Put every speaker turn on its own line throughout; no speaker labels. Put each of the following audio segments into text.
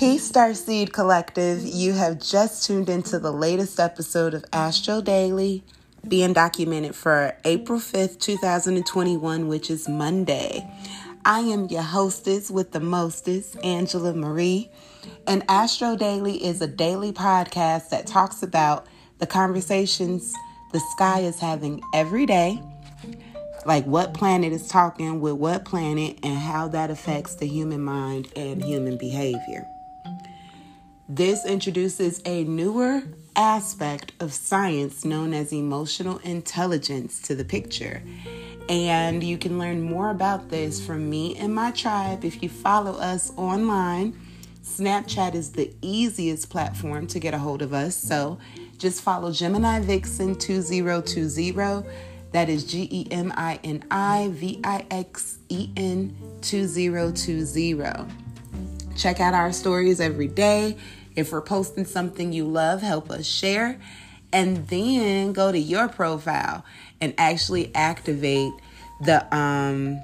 Peace, Starseed Collective. You have just tuned into the latest episode of Astro Daily, being documented for April 5th, 2021, which is Monday. I am your hostess with the mostest, Angela Marie. And Astro Daily is a daily podcast that talks about the conversations the sky is having every day, like what planet is talking with what planet, and how that affects the human mind and human behavior. This introduces a newer aspect of science known as emotional intelligence to the picture. And you can learn more about this from me and my tribe if you follow us online. Snapchat is the easiest platform to get a hold of us. So just follow Gemini Vixen 2020. That is G E M I N I V I X E N 2020. Check out our stories every day if we're posting something you love, help us share. And then go to your profile and actually activate the um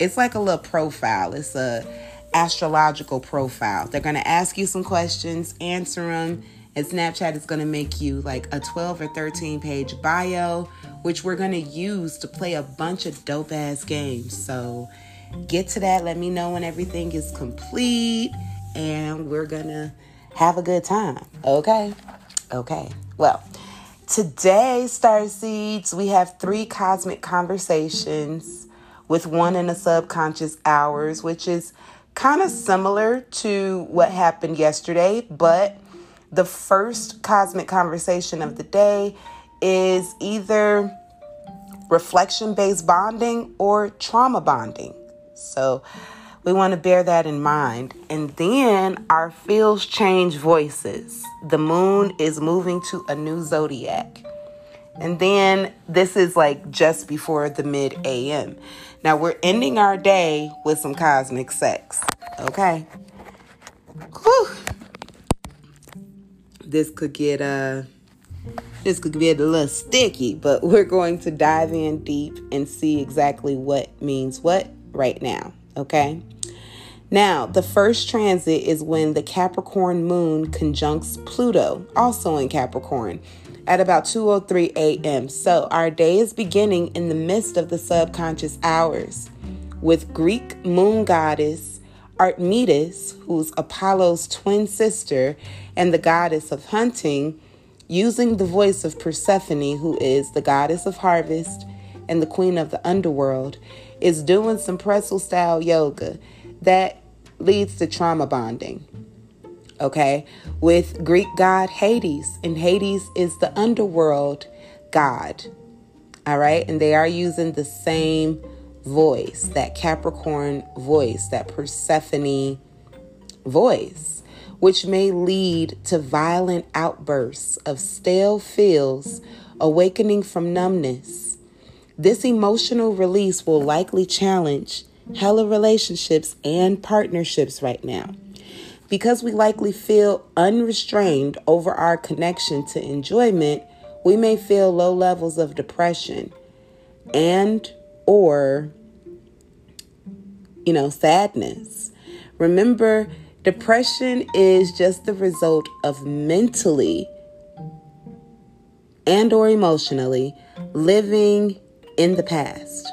it's like a little profile. It's a astrological profile. They're going to ask you some questions, answer them, and Snapchat is going to make you like a 12 or 13 page bio, which we're going to use to play a bunch of dope ass games. So get to that. Let me know when everything is complete and we're gonna have a good time. Okay? Okay. Well, today, Star Seeds, we have three cosmic conversations with one in the subconscious hours, which is kind of similar to what happened yesterday, but the first cosmic conversation of the day is either reflection based bonding or trauma bonding. So, we want to bear that in mind. And then our fields change voices. The moon is moving to a new zodiac. And then this is like just before the mid AM. Now we're ending our day with some cosmic sex. Okay. Whew. This could get uh this could get a little sticky, but we're going to dive in deep and see exactly what means what right now. Okay. Now, the first transit is when the Capricorn moon conjuncts Pluto, also in Capricorn, at about 2:03 a.m. So, our day is beginning in the midst of the subconscious hours with Greek moon goddess Artemis, who's Apollo's twin sister and the goddess of hunting, using the voice of Persephone, who is the goddess of harvest and the queen of the underworld, is doing some pretzel style yoga that leads to trauma bonding. Okay, with Greek god Hades, and Hades is the underworld god. All right, and they are using the same voice, that Capricorn voice, that Persephone voice, which may lead to violent outbursts of stale feels awakening from numbness. This emotional release will likely challenge hella relationships and partnerships right now. Because we likely feel unrestrained over our connection to enjoyment, we may feel low levels of depression and or you know, sadness. Remember, depression is just the result of mentally and or emotionally living in the past.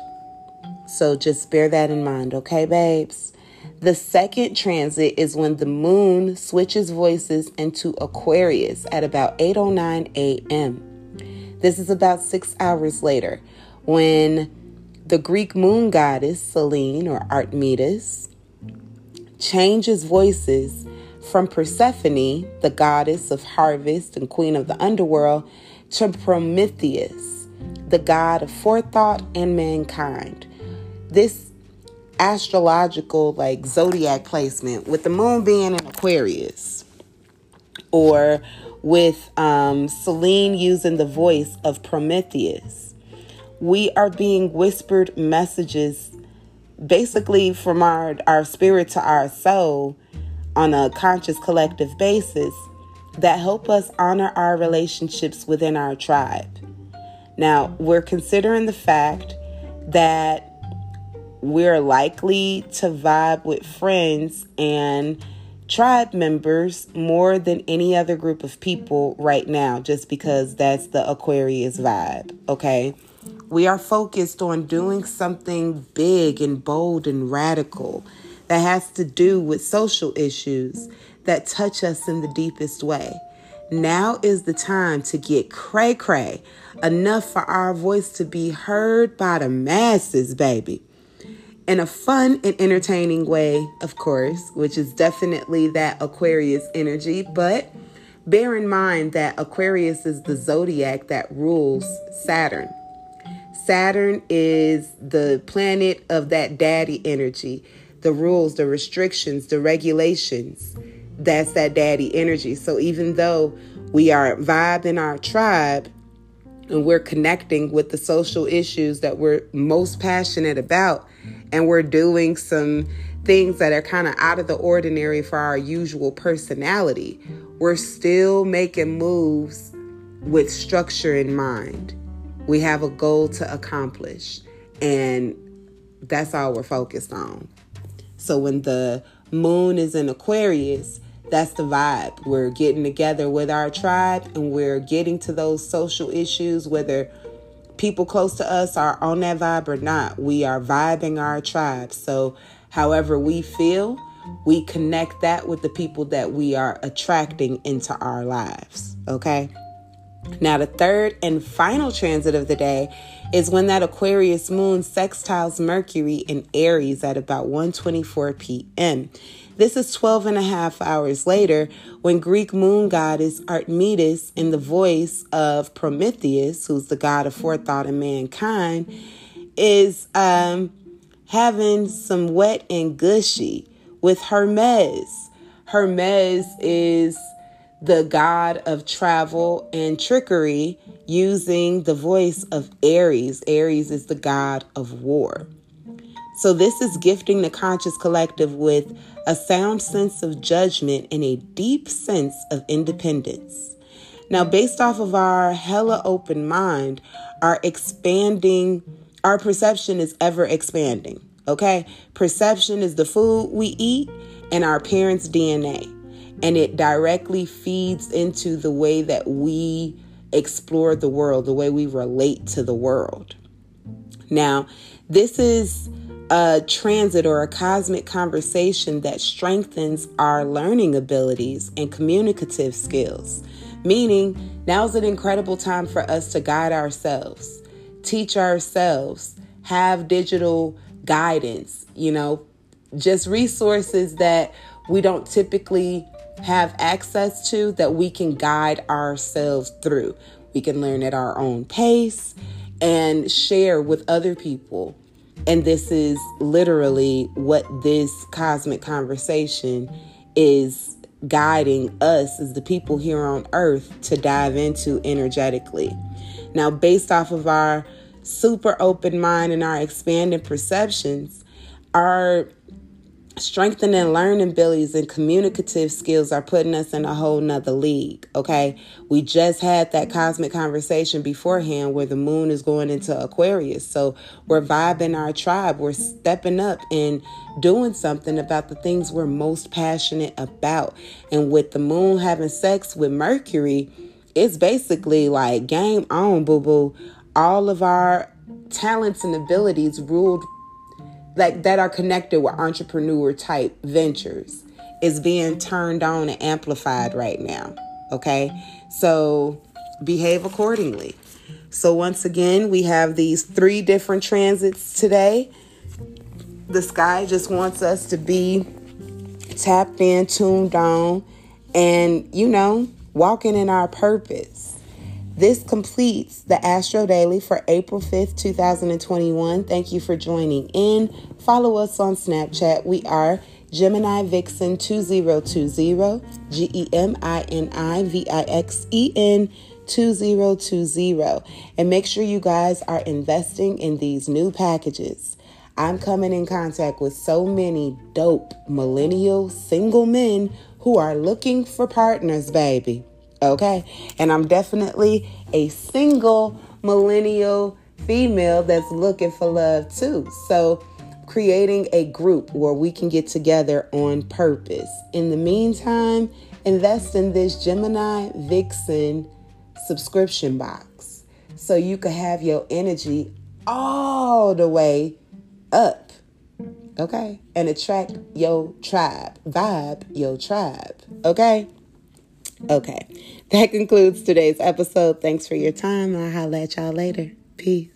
So just bear that in mind, okay, babes? The second transit is when the moon switches voices into Aquarius at about 8:09 a.m. This is about 6 hours later when the Greek moon goddess Selene or Artemis changes voices from Persephone, the goddess of harvest and queen of the underworld, to Prometheus, the god of forethought and mankind this astrological like zodiac placement with the moon being in Aquarius or with um, Selene using the voice of Prometheus. We are being whispered messages basically from our, our spirit to our soul on a conscious collective basis that help us honor our relationships within our tribe. Now, we're considering the fact that we're likely to vibe with friends and tribe members more than any other group of people right now, just because that's the Aquarius vibe, okay? We are focused on doing something big and bold and radical that has to do with social issues that touch us in the deepest way. Now is the time to get cray cray, enough for our voice to be heard by the masses, baby in a fun and entertaining way, of course, which is definitely that Aquarius energy. But bear in mind that Aquarius is the zodiac that rules Saturn. Saturn is the planet of that daddy energy, the rules, the restrictions, the regulations. That's that daddy energy. So even though we are vibing our tribe, and we're connecting with the social issues that we're most passionate about and we're doing some things that are kind of out of the ordinary for our usual personality, we're still making moves with structure in mind. We have a goal to accomplish, and that's all we're focused on. So when the moon is in Aquarius, that's the vibe. We're getting together with our tribe and we're getting to those social issues, whether people close to us are on that vibe or not. We are vibing our tribe. So, however we feel, we connect that with the people that we are attracting into our lives. Okay. Now, the third and final transit of the day is when that Aquarius moon sextiles Mercury in Aries at about 1:24 p.m. This is 12 and a half hours later when Greek moon goddess Artemis, in the voice of Prometheus, who's the god of forethought and mankind, is um, having some wet and gushy with Hermes. Hermes is the god of travel and trickery using the voice of Ares. Ares is the god of war. So, this is gifting the conscious collective with a sound sense of judgment and a deep sense of independence. Now, based off of our hella open mind, our expanding, our perception is ever expanding. Okay? Perception is the food we eat and our parents' DNA. And it directly feeds into the way that we explore the world, the way we relate to the world. Now, this is a transit or a cosmic conversation that strengthens our learning abilities and communicative skills. Meaning, now's an incredible time for us to guide ourselves, teach ourselves, have digital guidance, you know, just resources that we don't typically have access to that we can guide ourselves through. We can learn at our own pace and share with other people and this is literally what this cosmic conversation is guiding us as the people here on earth to dive into energetically. Now, based off of our super open mind and our expanded perceptions, our strengthening learning abilities and communicative skills are putting us in a whole nother league okay? We just had that cosmic conversation beforehand where the moon is going into aquarius. So we're vibing our tribe. We're stepping up and doing something about the things we're most passionate about. And with the moon having sex with mercury it's basically like game on boo boo all of our talents and abilities ruled like that are connected with entrepreneur type ventures is being turned on and amplified right now. Okay. So behave accordingly. So once again, we have these three different transits today. The sky just wants us to be tapped in, tuned on, and you know, walking in our purpose. This completes the Astro Daily for April 5th, 2021. Thank you for joining in. Follow us on Snapchat. We are Gemini Vixen 2020, G E M I N I V I X E N 2020. And make sure you guys are investing in these new packages. I'm coming in contact with so many dope millennial single men who are looking for partners, baby. Okay. And I'm definitely a single millennial female that's looking for love too. So creating a group where we can get together on purpose. In the meantime, invest in this Gemini Vixen subscription box so you can have your energy all the way up. Okay? And attract your tribe, vibe your tribe. Okay? Okay. That concludes today's episode. Thanks for your time. I'll holla at y'all later. Peace.